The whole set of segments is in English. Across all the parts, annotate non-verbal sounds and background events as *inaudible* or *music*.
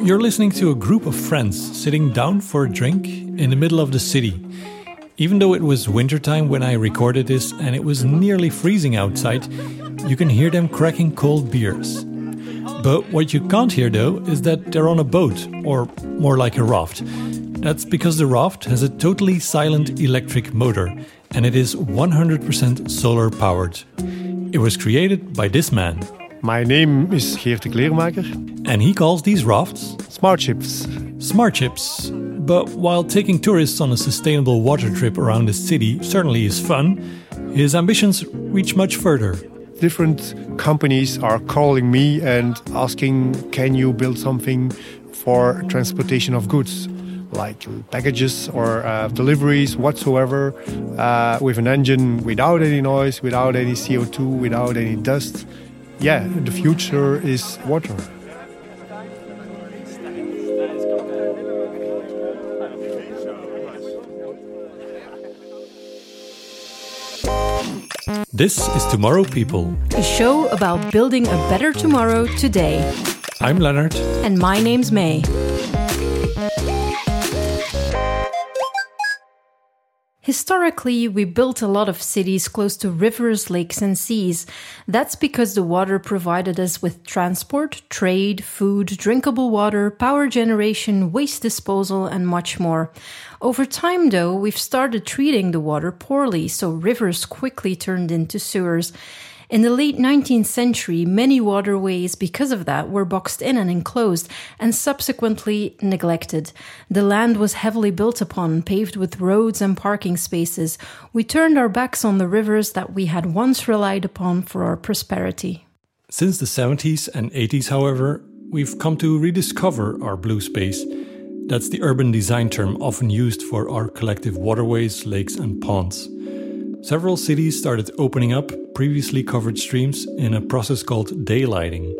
You're listening to a group of friends sitting down for a drink in the middle of the city. Even though it was wintertime when I recorded this and it was nearly freezing outside, you can hear them cracking cold beers. But what you can't hear though is that they're on a boat, or more like a raft. That's because the raft has a totally silent electric motor and it is 100% solar powered. It was created by this man. My name is Geert Dekleermaeker. And he calls these rafts Smart ships. smart ships. But while taking tourists on a sustainable water trip around the city certainly is fun, his ambitions reach much further. Different companies are calling me and asking, can you build something for transportation of goods? Like packages or uh, deliveries, whatsoever, uh, with an engine without any noise, without any CO2, without any dust. Yeah, the future is water. This is Tomorrow People. A show about building a better tomorrow today. I'm Leonard. And my name's May. Historically, we built a lot of cities close to rivers, lakes, and seas. That's because the water provided us with transport, trade, food, drinkable water, power generation, waste disposal, and much more. Over time, though, we've started treating the water poorly, so rivers quickly turned into sewers. In the late 19th century, many waterways, because of that, were boxed in and enclosed and subsequently neglected. The land was heavily built upon, paved with roads and parking spaces. We turned our backs on the rivers that we had once relied upon for our prosperity. Since the 70s and 80s, however, we've come to rediscover our blue space. That's the urban design term often used for our collective waterways, lakes, and ponds. Several cities started opening up previously covered streams in a process called daylighting.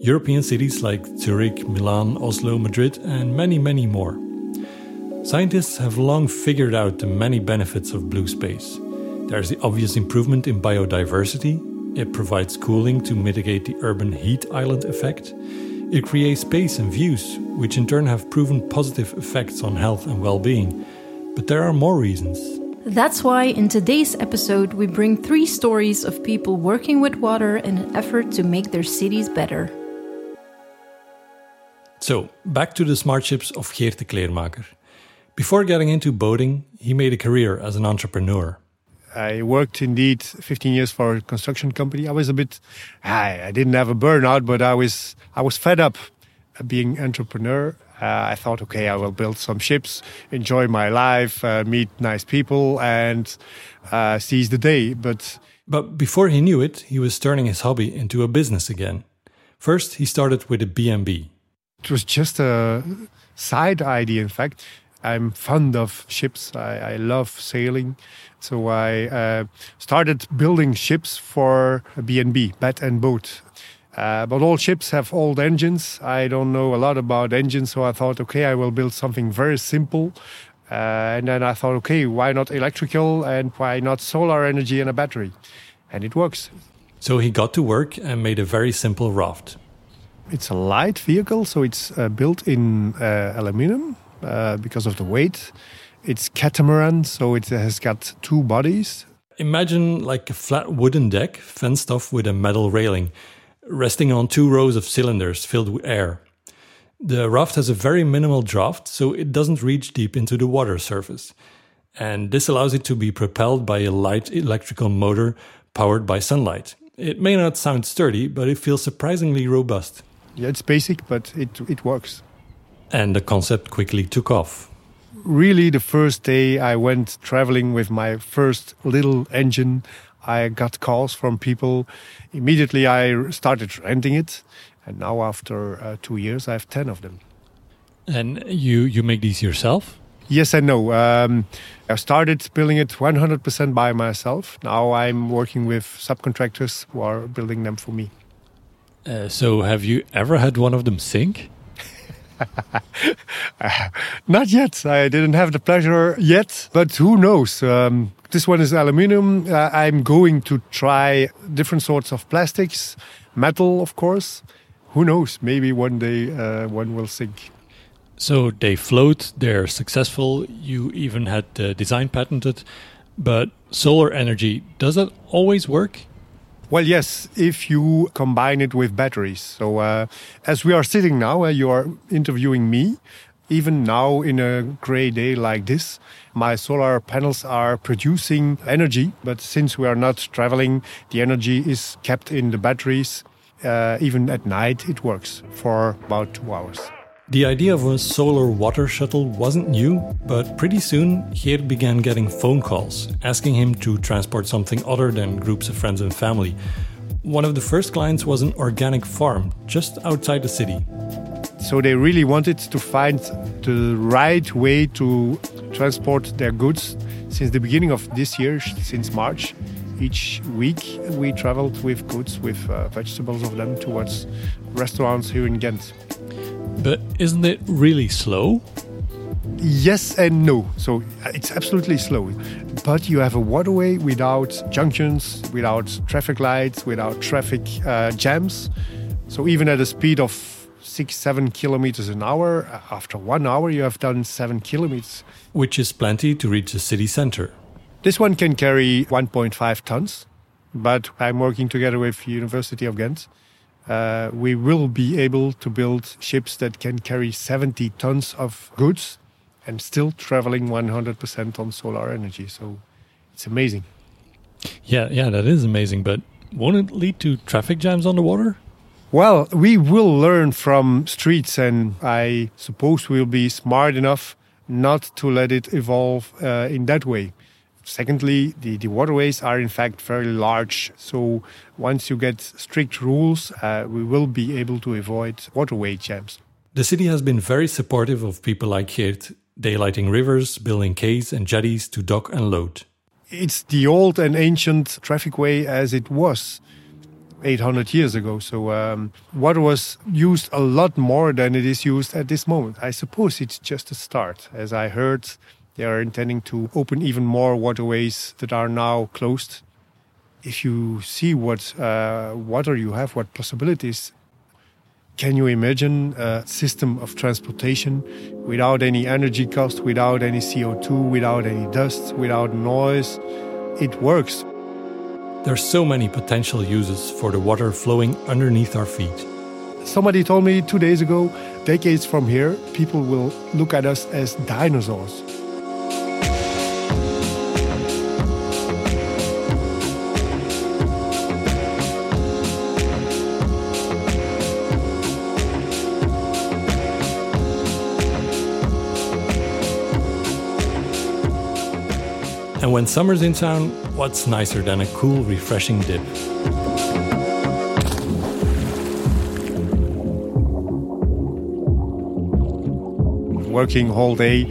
European cities like Zurich, Milan, Oslo, Madrid, and many, many more. Scientists have long figured out the many benefits of blue space. There's the obvious improvement in biodiversity, it provides cooling to mitigate the urban heat island effect. It creates space and views, which in turn have proven positive effects on health and well being. But there are more reasons. That's why in today's episode we bring three stories of people working with water in an effort to make their cities better. So, back to the smart ships of Geert Dekleermaeker. Before getting into boating, he made a career as an entrepreneur. I worked indeed 15 years for a construction company. I was a bit, I, I didn't have a burnout, but I was, I was fed up being entrepreneur. Uh, I thought, okay, I will build some ships, enjoy my life, uh, meet nice people, and uh, seize the day. But but before he knew it, he was turning his hobby into a business again. First, he started with a B&B. It was just a side idea, in fact. I'm fond of ships. I, I love sailing. So I uh, started building ships for a B&B, bed and boat. Uh, but all ships have old engines. I don't know a lot about engines, so I thought, okay, I will build something very simple. Uh, and then I thought, okay, why not electrical and why not solar energy and a battery? And it works. So he got to work and made a very simple raft. It's a light vehicle, so it's uh, built in uh, aluminum uh, because of the weight. It's catamaran, so it has got two bodies. Imagine like a flat wooden deck fenced off with a metal railing resting on two rows of cylinders filled with air. The raft has a very minimal draft, so it doesn't reach deep into the water surface. And this allows it to be propelled by a light electrical motor powered by sunlight. It may not sound sturdy, but it feels surprisingly robust. Yeah, it's basic, but it, it works. And the concept quickly took off. Really, the first day I went traveling with my first little engine, I got calls from people. Immediately, I started renting it, and now after uh, two years, I have ten of them. And you you make these yourself? Yes and no. Um, I started building it 100% by myself. Now I'm working with subcontractors who are building them for me. Uh, so, have you ever had one of them sink? *laughs* not yet. I didn't have the pleasure yet, but who knows? Um, this one is aluminum. Uh, I'm going to try different sorts of plastics, metal, of course. Who knows? Maybe one day uh, one will sink. So they float, they're successful. You even had the design patented. But solar energy, does that always work? Well, yes, if you combine it with batteries. So, uh, as we are sitting now, uh, you are interviewing me. Even now, in a gray day like this, my solar panels are producing energy. But since we are not traveling, the energy is kept in the batteries. Uh, even at night, it works for about two hours. The idea of a solar water shuttle wasn't new, but pretty soon Geert began getting phone calls asking him to transport something other than groups of friends and family. One of the first clients was an organic farm just outside the city. So they really wanted to find the right way to transport their goods since the beginning of this year, since March. Each week we traveled with goods, with uh, vegetables of them towards restaurants here in Ghent. But isn't it really slow? Yes and no. So uh, it's absolutely slow. But you have a waterway without junctions, without traffic lights, without traffic uh, jams. So even at a speed of six, seven kilometers an hour, uh, after one hour, you have done seven kilometers. Which is plenty to reach the city center. This one can carry 1.5 tons, but I'm working together with University of Ghent uh, we will be able to build ships that can carry 70 tons of goods and still traveling 100% on solar energy. So it's amazing. Yeah, yeah, that is amazing. But won't it lead to traffic jams on the water? Well, we will learn from streets, and I suppose we'll be smart enough not to let it evolve uh, in that way. Secondly, the, the waterways are in fact very large. So once you get strict rules, uh, we will be able to avoid waterway jams. The city has been very supportive of people like Geert, daylighting rivers, building quays and jetties to dock and load. It's the old and ancient traffic way as it was 800 years ago. So um, water was used a lot more than it is used at this moment. I suppose it's just a start. As I heard, they are intending to open even more waterways that are now closed. If you see what uh, water you have, what possibilities, can you imagine a system of transportation without any energy cost, without any CO2, without any dust, without noise? It works. There's so many potential uses for the water flowing underneath our feet. Somebody told me two days ago, decades from here, people will look at us as dinosaurs. And when summer's in town, what's nicer than a cool, refreshing dip? Working all day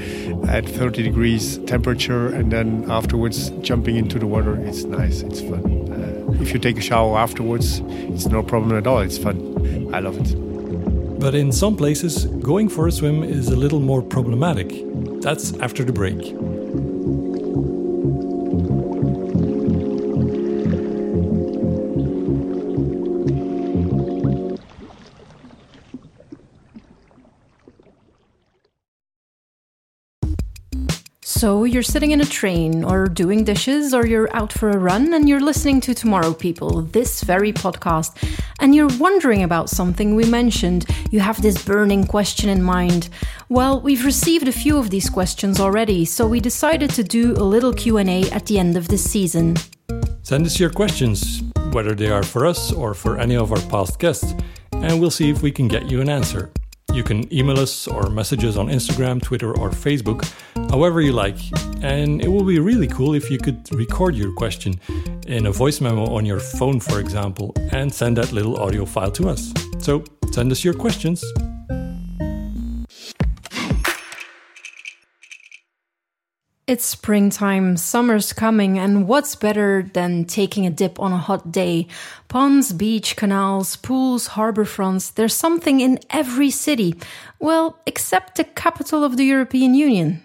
at 30 degrees temperature and then afterwards jumping into the water, it's nice, it's fun. Uh, if you take a shower afterwards, it's no problem at all, it's fun. I love it. But in some places, going for a swim is a little more problematic. That's after the break. You're sitting in a train or doing dishes or you're out for a run and you're listening to Tomorrow People, this very podcast, and you're wondering about something we mentioned. You have this burning question in mind. Well, we've received a few of these questions already, so we decided to do a little Q&A at the end of this season. Send us your questions, whether they are for us or for any of our past guests, and we'll see if we can get you an answer. You can email us or message us on Instagram, Twitter, or Facebook, however you like. And it will be really cool if you could record your question in a voice memo on your phone, for example, and send that little audio file to us. So send us your questions. It's springtime, summer's coming, and what's better than taking a dip on a hot day? Ponds, beach, canals, pools, harbor fronts, there's something in every city. Well, except the capital of the European Union.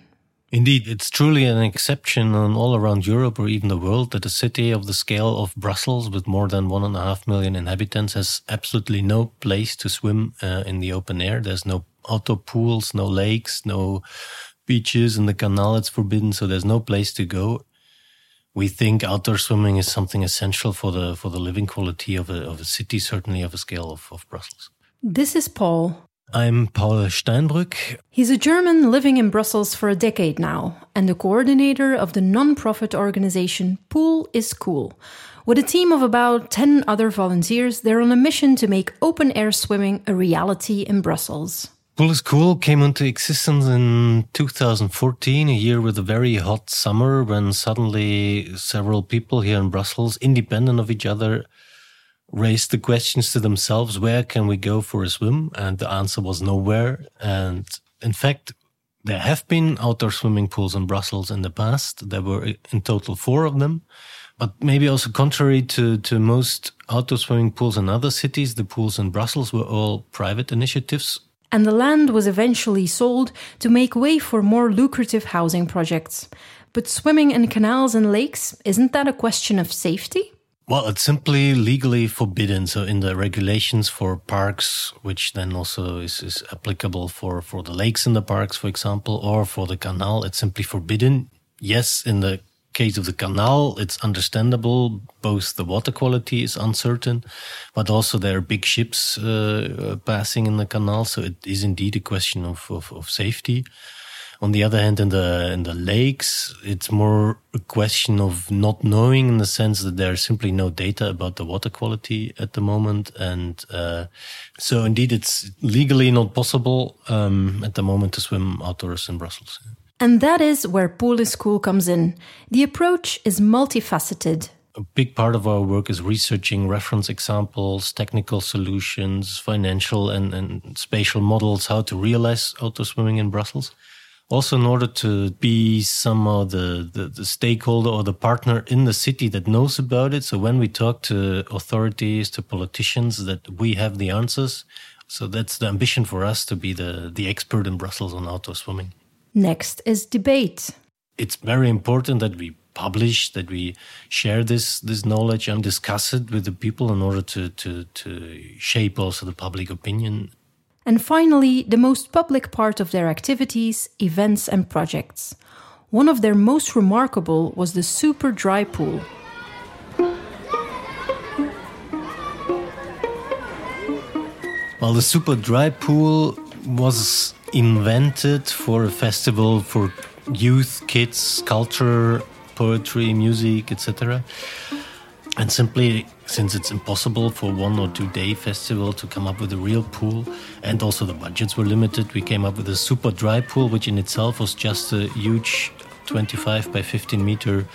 Indeed, it's truly an exception on all around Europe or even the world that a city of the scale of Brussels with more than one and a half million inhabitants has absolutely no place to swim uh, in the open air. There's no outdoor pools, no lakes, no beaches and the canal it's forbidden so there's no place to go. We think outdoor swimming is something essential for the for the living quality of a, of a city certainly of a scale of, of brussels. This is paul. I'm paul steinbrück. He's a german living in brussels for a decade now and the coordinator of the non-profit organization pool is cool. With a team of about 10 other volunteers they're on a mission to make open air swimming a reality in brussels Pool is Cool came into existence in 2014, a year with a very hot summer when suddenly several people here in Brussels, independent of each other, raised the questions to themselves, where can we go for a swim? And the answer was nowhere. And in fact, there have been outdoor swimming pools in Brussels in the past. There were in total four of them. But maybe also contrary to, to most outdoor swimming pools in other cities, the pools in Brussels were all private initiatives and the land was eventually sold to make way for more lucrative housing projects. But swimming in canals and lakes, isn't that a question of safety? Well, it's simply legally forbidden. So in the regulations for parks, which then also is, is applicable for, for the lakes in the parks, for example, or for the canal, it's simply forbidden. Yes, in the case of the canal, it's understandable. Both the water quality is uncertain, but also there are big ships uh, passing in the canal, so it is indeed a question of, of, of safety. On the other hand, in the in the lakes, it's more a question of not knowing, in the sense that there's simply no data about the water quality at the moment, and uh, so indeed, it's legally not possible um, at the moment to swim outdoors in Brussels. And that is where Pool is Cool comes in. The approach is multifaceted. A big part of our work is researching reference examples, technical solutions, financial and, and spatial models, how to realize outdoor swimming in Brussels. Also, in order to be somehow the, the, the, stakeholder or the partner in the city that knows about it. So when we talk to authorities, to politicians, that we have the answers. So that's the ambition for us to be the, the expert in Brussels on outdoor swimming. Next is debate. It's very important that we publish, that we share this this knowledge and discuss it with the people in order to to to shape also the public opinion. And finally, the most public part of their activities, events and projects. One of their most remarkable was the super dry pool. Well, the super dry pool was invented for a festival for youth, kids, culture, poetry, music, etc. And simply, since it's impossible for one or two day festival to come up with a real pool, and also the budgets were limited, we came up with a super dry pool, which in itself was just a huge 25 by 15 meter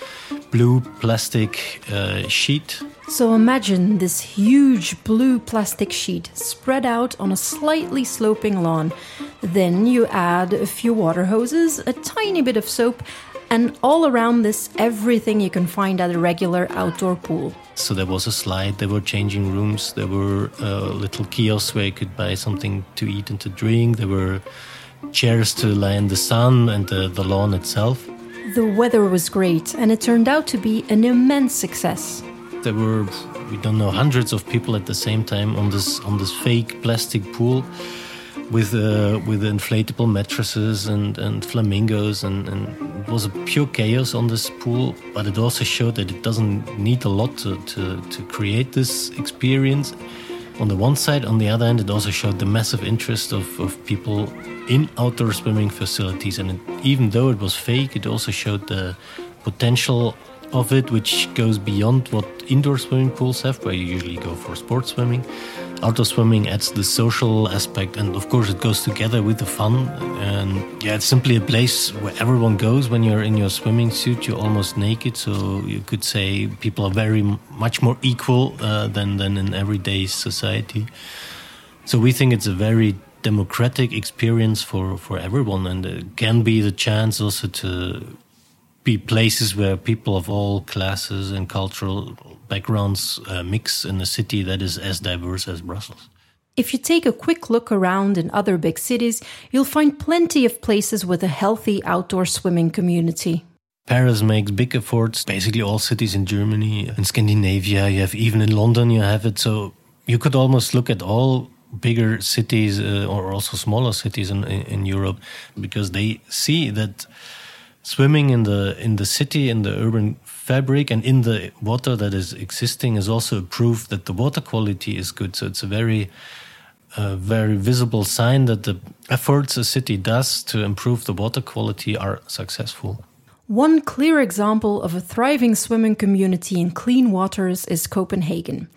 blue plastic uh, sheet. So imagine this huge blue plastic sheet spread out on a slightly sloping lawn. Then you add a few water hoses, a tiny bit of soap, and all around this, everything you can find at a regular outdoor pool. So there was a slide, there were changing rooms, there were uh, little kiosks where you could buy something to eat and to drink, there were chairs to lie in the sun and the, the lawn itself. The weather was great, and it turned out to be an immense success. There were, we don't know, hundreds of people at the same time on this on this fake plastic pool with uh, with inflatable mattresses and, and flamingos, and, and it was a pure chaos on this pool. But it also showed that it doesn't need a lot to, to, to create this experience on the one side. On the other hand, it also showed the massive interest of, of people in outdoor swimming facilities. And it, even though it was fake, it also showed the potential of it, which goes beyond what indoor swimming pools have, where you usually go for sports swimming. Outdoor swimming adds the social aspect, and of course, it goes together with the fun. And yeah, it's simply a place where everyone goes when you're in your swimming suit. You're almost naked, so you could say people are very much more equal uh, than than in everyday society. So we think it's a very democratic experience for for everyone, and it can be the chance also to be places where people of all classes and cultural backgrounds uh, mix in a city that is as diverse as Brussels. If you take a quick look around in other big cities, you'll find plenty of places with a healthy outdoor swimming community. Paris makes big efforts. Basically, all cities in Germany, in Scandinavia, you have even in London, you have it. So you could almost look at all bigger cities uh, or also smaller cities in, in Europe because they see that swimming in the in the city in the urban fabric and in the water that is existing is also a proof that the water quality is good so it's a very a very visible sign that the efforts a city does to improve the water quality are successful. One clear example of a thriving swimming community in clean waters is Copenhagen.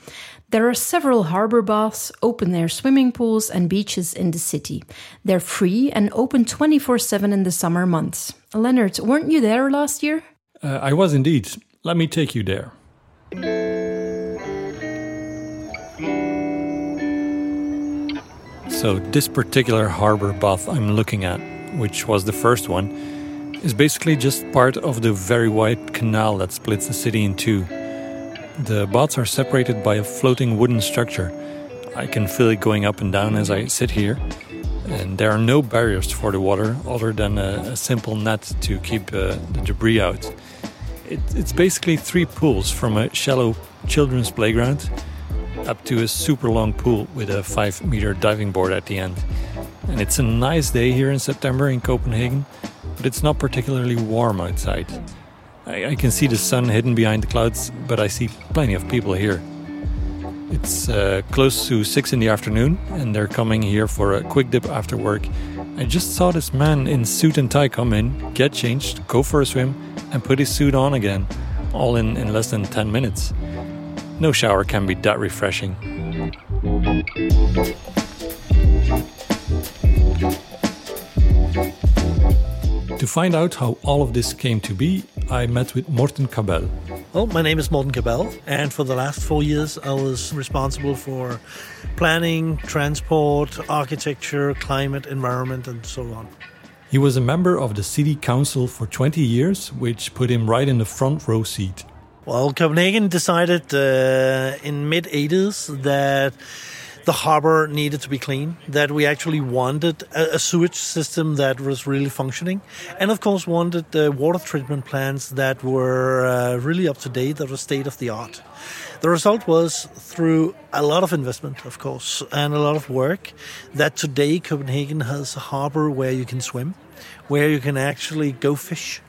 There are several harbor baths, open air swimming pools, and beaches in the city. They're free and open 24 7 in the summer months. Leonard, weren't you there last year? Uh, I was indeed. Let me take you there. So, this particular harbor bath I'm looking at, which was the first one, is basically just part of the very wide canal that splits the city in two. The baths are separated by a floating wooden structure. I can feel it going up and down as I sit here, and there are no barriers for the water other than a, a simple net to keep uh, the debris out. It, it's basically three pools from a shallow children's playground up to a super long pool with a 5 meter diving board at the end. And it's a nice day here in September in Copenhagen, but it's not particularly warm outside. I, I can see the sun hidden behind the clouds, but I see plenty of people here. It's uh, close to 6 in the afternoon, and they're coming here for a quick dip after work. I just saw this man in suit and tie come in, get changed, go for a swim, and put his suit on again, all in, in less than 10 minutes. No shower can be that refreshing. To find out how all of this came to be, I met with Morten Kabell. Well, my name is Morten Kabell, and for the last four years, I was responsible for planning, transport, architecture, climate, environment, and so on. He was a member of the city council for 20 years, which put him right in the front row seat. Well, Copenhagen decided uh, in mid 80s that the harbor needed to be clean, that we actually wanted a, a, sewage system that was really functioning, and of course wanted uh, water treatment plants that were uh, really up to date, that were state of the art. The result was through a lot of investment, of course, and a lot of work, that today Copenhagen has a harbor where you can swim, where you can actually go fish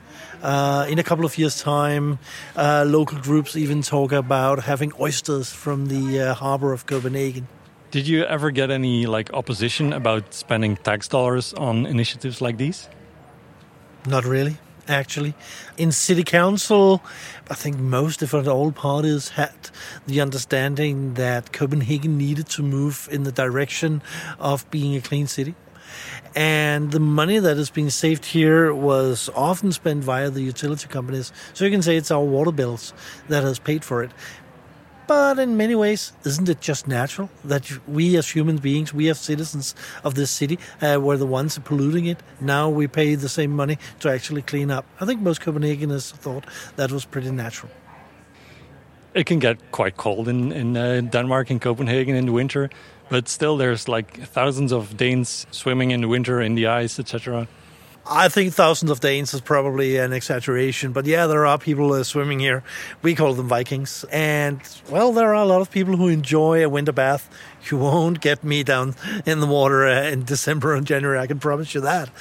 uh, in a couple of years' time, uh, local groups even talk about having oysters from the uh, harbor of Copenhagen. Did you ever get any like opposition about spending tax dollars on initiatives like these? Not really, actually. In city council, I think most, if not all parties, had the understanding that Copenhagen needed to move in the direction of being a clean city. And the money that is being saved here was often spent via the utility companies. So you can say it's our water bills that has paid for it. But in many ways, isn't it just natural that we as human beings, we as citizens of this city, uh, were the ones polluting it? Now we pay the same money to actually clean up. I think most Copenhageners thought that was pretty natural. It can get quite cold in, in uh, Denmark, in Copenhagen in the winter but still there's like thousands of Danes swimming in the winter in the ice, etc. I think thousands of Danes is probably an exaggeration, but yeah, there are people uh, swimming here. We call them Vikings. And, well, there are a lot of people who enjoy a winter bath. You won't get me down in the water uh, in December and January, I can promise you that.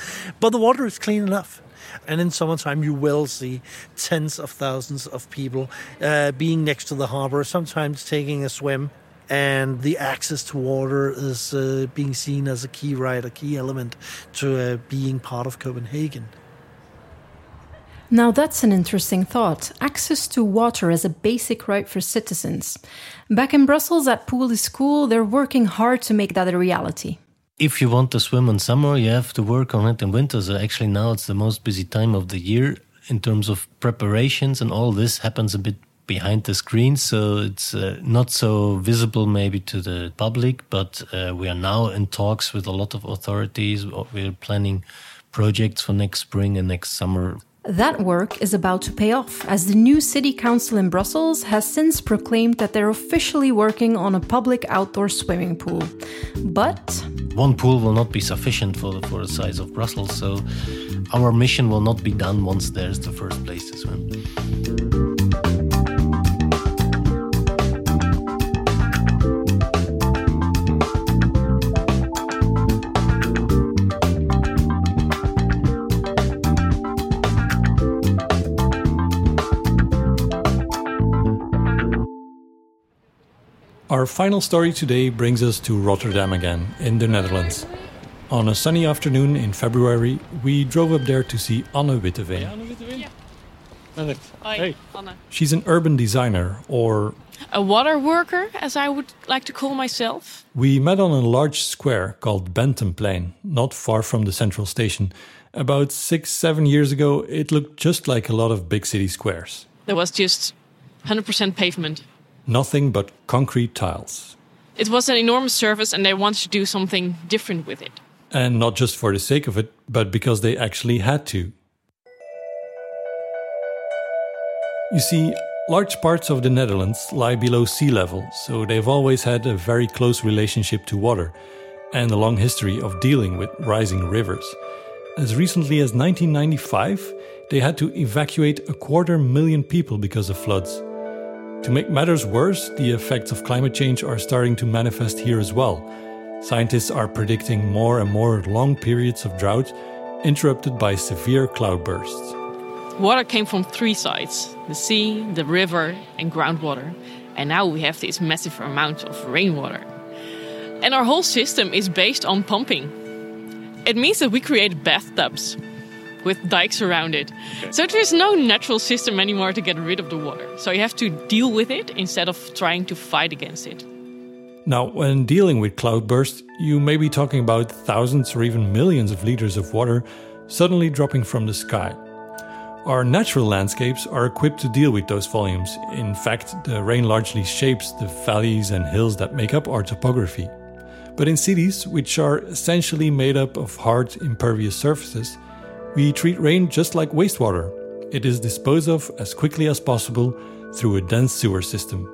But the water is clean enough. And in summertime, you will see tens of thousands of people uh, being next to the harbor, sometimes taking a swim and the access to water is uh, being seen as a key right, a key element to uh, being part of Copenhagen. Now, that's an interesting thought. Access to water as a basic right for citizens. Back in Brussels at Pool is Cool, they're working hard to make that a reality. If you want to swim in summer, you have to work on it in winter. So, actually, now it's the most busy time of the year in terms of preparations, and all this happens a bit behind the screen, so it's uh, not so visible maybe to the public. But uh, we are now in talks with a lot of authorities. We're planning projects for next spring and next summer That work is about to pay off, as the new city council in Brussels has since proclaimed that they're officially working on a public outdoor swimming pool. But one pool will not be sufficient for the, for the size of Brussels, so our mission will not be done once there's the first place to swim. Our final story today brings us to Rotterdam again, in the Netherlands. On a sunny afternoon in February, we drove up there to see Anne Witteveen. Hi, Hey. Anna. She's an urban designer, or A water worker, as I would like to call myself. we met on a large square called Benthemplein, not far from the central station. About six, seven years ago, it looked just like a lot of big city squares. There was just 100% pavement. Nothing but concrete tiles. It was an enormous surface, and they wanted to do something different with it. And not just for the sake of it, but because they actually had to. You see, large parts of the Netherlands lie below sea level, so they've always had a very close relationship to water and a long history of dealing with rising rivers. As recently as 1995, they had to evacuate a quarter million people because of floods. To make matters worse, the effects of climate change are starting to manifest here as well. Scientists are predicting more and more long periods of drought, interrupted by severe cloudbursts. Water came from three sides the sea, the river, and groundwater. And now we have this massive amount of rainwater. And our whole system is based on pumping. It means that we create bathtubs with dikes around it. So there's no natural system anymore to get rid of the water. So you have to deal with it instead of trying to fight against it. Now, when dealing with cloudbursts, you may be talking about thousands or even millions of liters of water suddenly dropping from the sky. Our natural landscapes are equipped to deal with those volumes. In fact, the rain largely shapes the valleys and hills that make up our topography. But in cities, which are essentially made up of hard, impervious surfaces, we treat rain just like wastewater. It is disposed of as quickly as possible through a dense sewer system.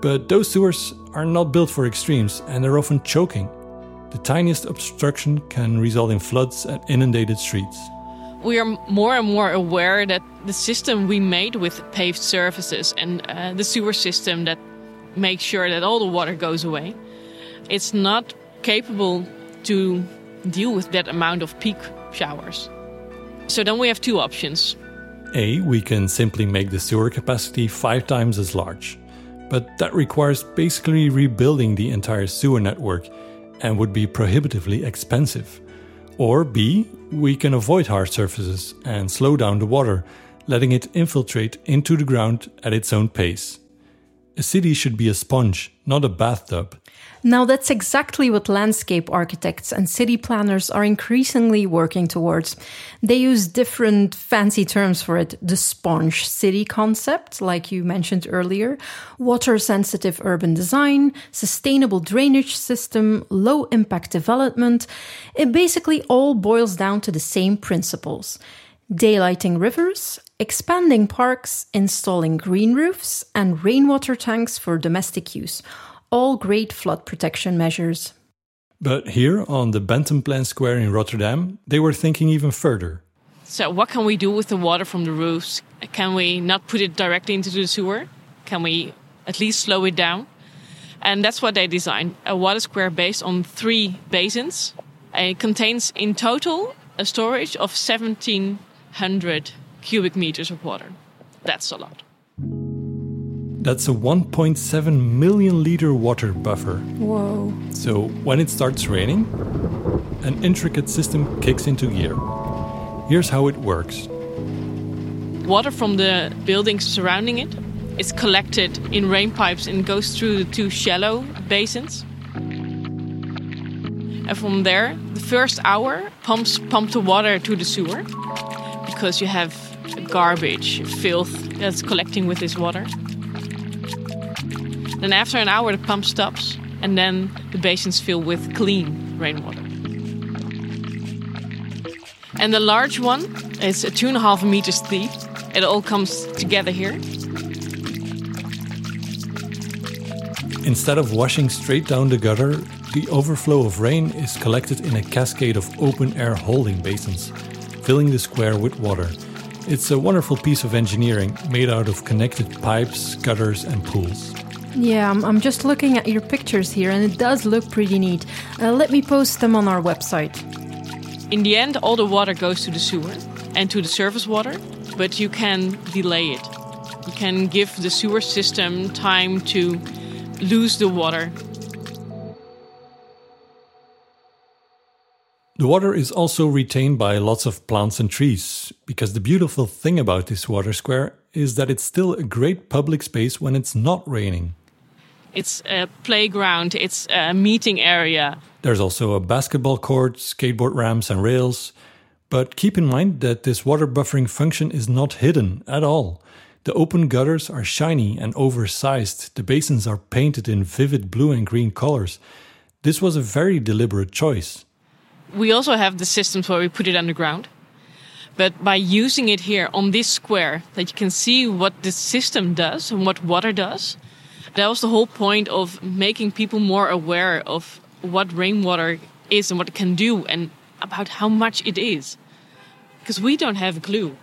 But those sewers are not built for extremes and they're often choking. The tiniest obstruction can result in floods and inundated streets. we are more and more aware that the system we made with paved surfaces and uh, the sewer system that makes sure that all the water goes away, it's not capable to deal with that amount of peak showers. So then we have two options. A, we can simply make the sewer capacity five times as large. But that requires basically rebuilding the entire sewer network and would be prohibitively expensive. Or B, we can avoid hard surfaces and slow down the water, letting it infiltrate into the ground at its own pace. A city should be a sponge, not a bathtub. Now, that's exactly what landscape architects and city planners are increasingly working towards. They use different fancy terms for it the sponge city concept, like you mentioned earlier, water sensitive urban design, sustainable drainage system, low impact development. It basically all boils down to the same principles daylighting rivers, expanding parks, installing green roofs, and rainwater tanks for domestic use all great flood protection measures. But here on the Benthemplein Square in Rotterdam, they were thinking even further. So, what can we do with the water from the roofs? Can we not put it directly into the sewer? Can we at least slow it down? And that's what they designed a water square based on three basins. And it contains in total a storage of 1700 cubic meters of water. That's a lot. That's a 1.7 million liter water buffer. Whoa. So when it starts raining, an intricate system kicks into gear. Here's how it works. Water from the buildings surrounding it is collected in rain pipes and goes through the two shallow basins. And from there, the first hour pumps pump the water to the sewer because you have garbage, filth that's collecting with this water. Then after an hour, the pump stops, and then the basins fill with clean rainwater. And the large one It's two and a half meters deep. It all comes together here. Instead of washing straight down the gutter, the overflow of rain is collected in a cascade of open air holding basins, filling the square with water. It's a wonderful piece of engineering made out of connected pipes, gutters, and pools. Yeah, I'm, I'm just looking at your pictures here and it does look pretty neat. Uh, let me post them on our website. In the end, all the water goes to the sewer and to the surface water, but you can delay it. You can give the sewer system time to lose the water. The water is also retained by lots of plants and trees, because the beautiful thing about this water square is that it's still a great public space when it's not raining. It's a playground, it's a meeting area. There's also a basketball court, skateboard ramps, and rails. But keep in mind that this water buffering function is not hidden at all. The open gutters are shiny and oversized. The basins are painted in vivid blue and green colors. This was a very deliberate choice. We also have the systems where we put it underground. But by using it here on this square, that you can see what the system does and what water does, that was the whole point of making people more aware of what rainwater is and what it can do and about how much it is. Because we don't have a clue.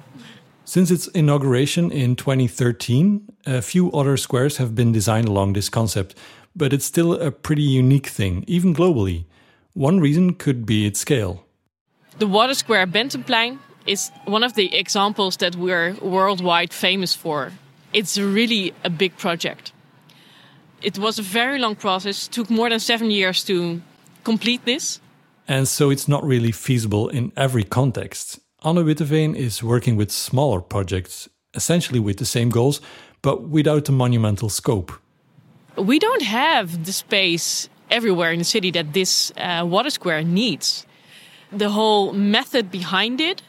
Since its inauguration in 2013, a few other squares have been designed along this concept, but it's still a pretty unique thing, even globally. One reason could be its scale. The Water Square Benthemplein is one of the examples that we're worldwide famous for. It's really a big project. It was a very long process, took more than seven years to complete this. And so it's not really feasible in every context. Anne Witteveen is working with smaller projects, essentially with the same goals, but without the monumental scope. We don't have the space everywhere in the city that this uh, water square needs. The whole method behind it,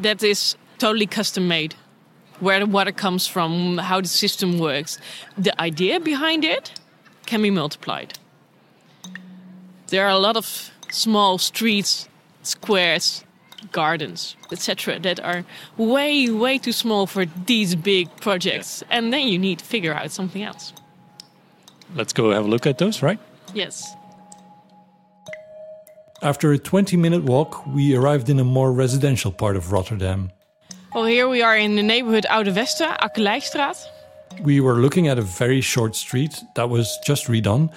that is totally custom made. Where the water comes from, how the system works. The idea behind it can be multiplied. There are a lot of small streets, squares, gardens, etc., that are way, way too small for these big projects. And then you need to figure out something else. Let's go have a look at those, right? Yes. After a 20 minute walk, we arrived in a more residential part of Rotterdam. Well, here we are in the neighborhood Oude Westen, Akkelijstraat. We were looking at a very short street that was just redone.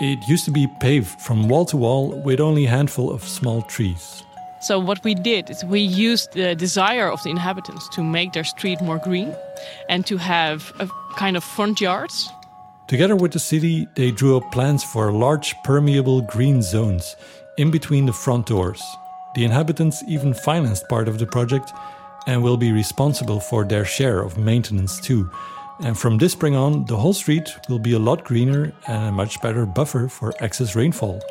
It used to be paved from wall to wall with only a handful of small trees. So what we did is we used the desire of the inhabitants to make their street more green and to have a kind of front yards. Together with the city, they drew up plans for large permeable green zones in between the front doors. The inhabitants even financed part of the project and will be responsible for their share of maintenance too. And from this spring on, the whole street will be a lot greener and a much better buffer for excess rainfall.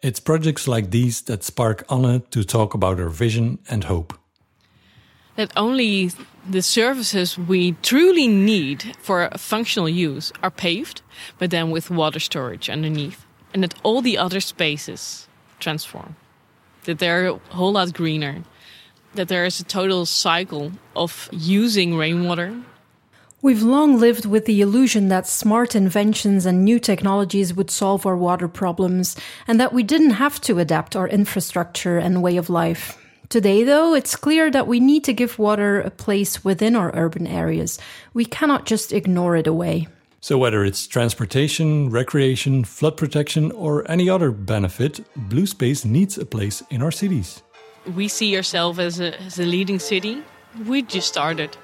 It's projects like these that spark Anne to talk about her vision and hope. That only the surfaces we truly need for functional use are paved, but then with water storage underneath. And that all the other spaces transform. That they're a whole lot greener. That there is a total cycle of using rainwater We've long lived with the illusion that smart inventions and new technologies would solve our water problems, and that we didn't have to adapt our infrastructure and way of life. Today, though, it's clear that we need to give water a place within our urban areas. We cannot just ignore it away. So, whether it's transportation, recreation, flood protection, or any other benefit, Blue Space needs a place in our cities. We see ourselves as a, as a leading city. We just started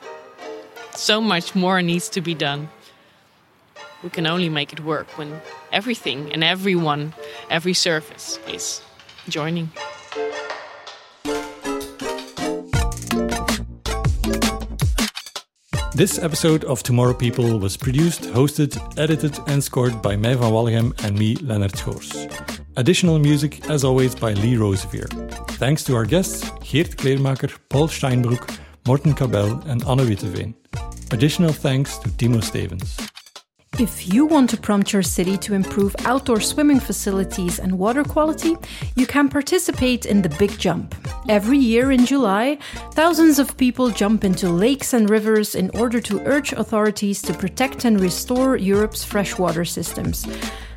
so much more needs to be done. We can only make it work when everything and everyone, every service is joining. This episode of Tomorrow People was produced, hosted, edited, and scored by Mij van Walligem and me, Leonard Schoors. Additional music, as always, by Lee Rosevear. Thanks to our guests, Geert Kleermaker, Paul Steinbrück, Morten Kabell, and Anne Witteveen. Additional thanks to Timo Stevens. If you want to prompt your city to improve outdoor swimming facilities and water quality, you can participate in the Big Jump. Every year in July, thousands of people jump into lakes and rivers in order to urge authorities to protect and restore Europe's freshwater systems.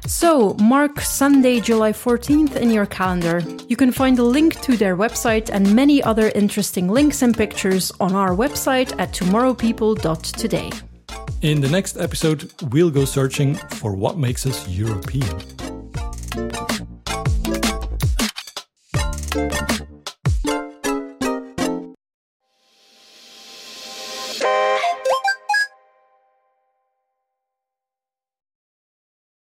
So, mark Sunday, July 14th in your calendar. You can find a link to their website and many other interesting links and pictures on our website at tomorrowpeople.today. In the next episode, we'll go searching for what makes us European.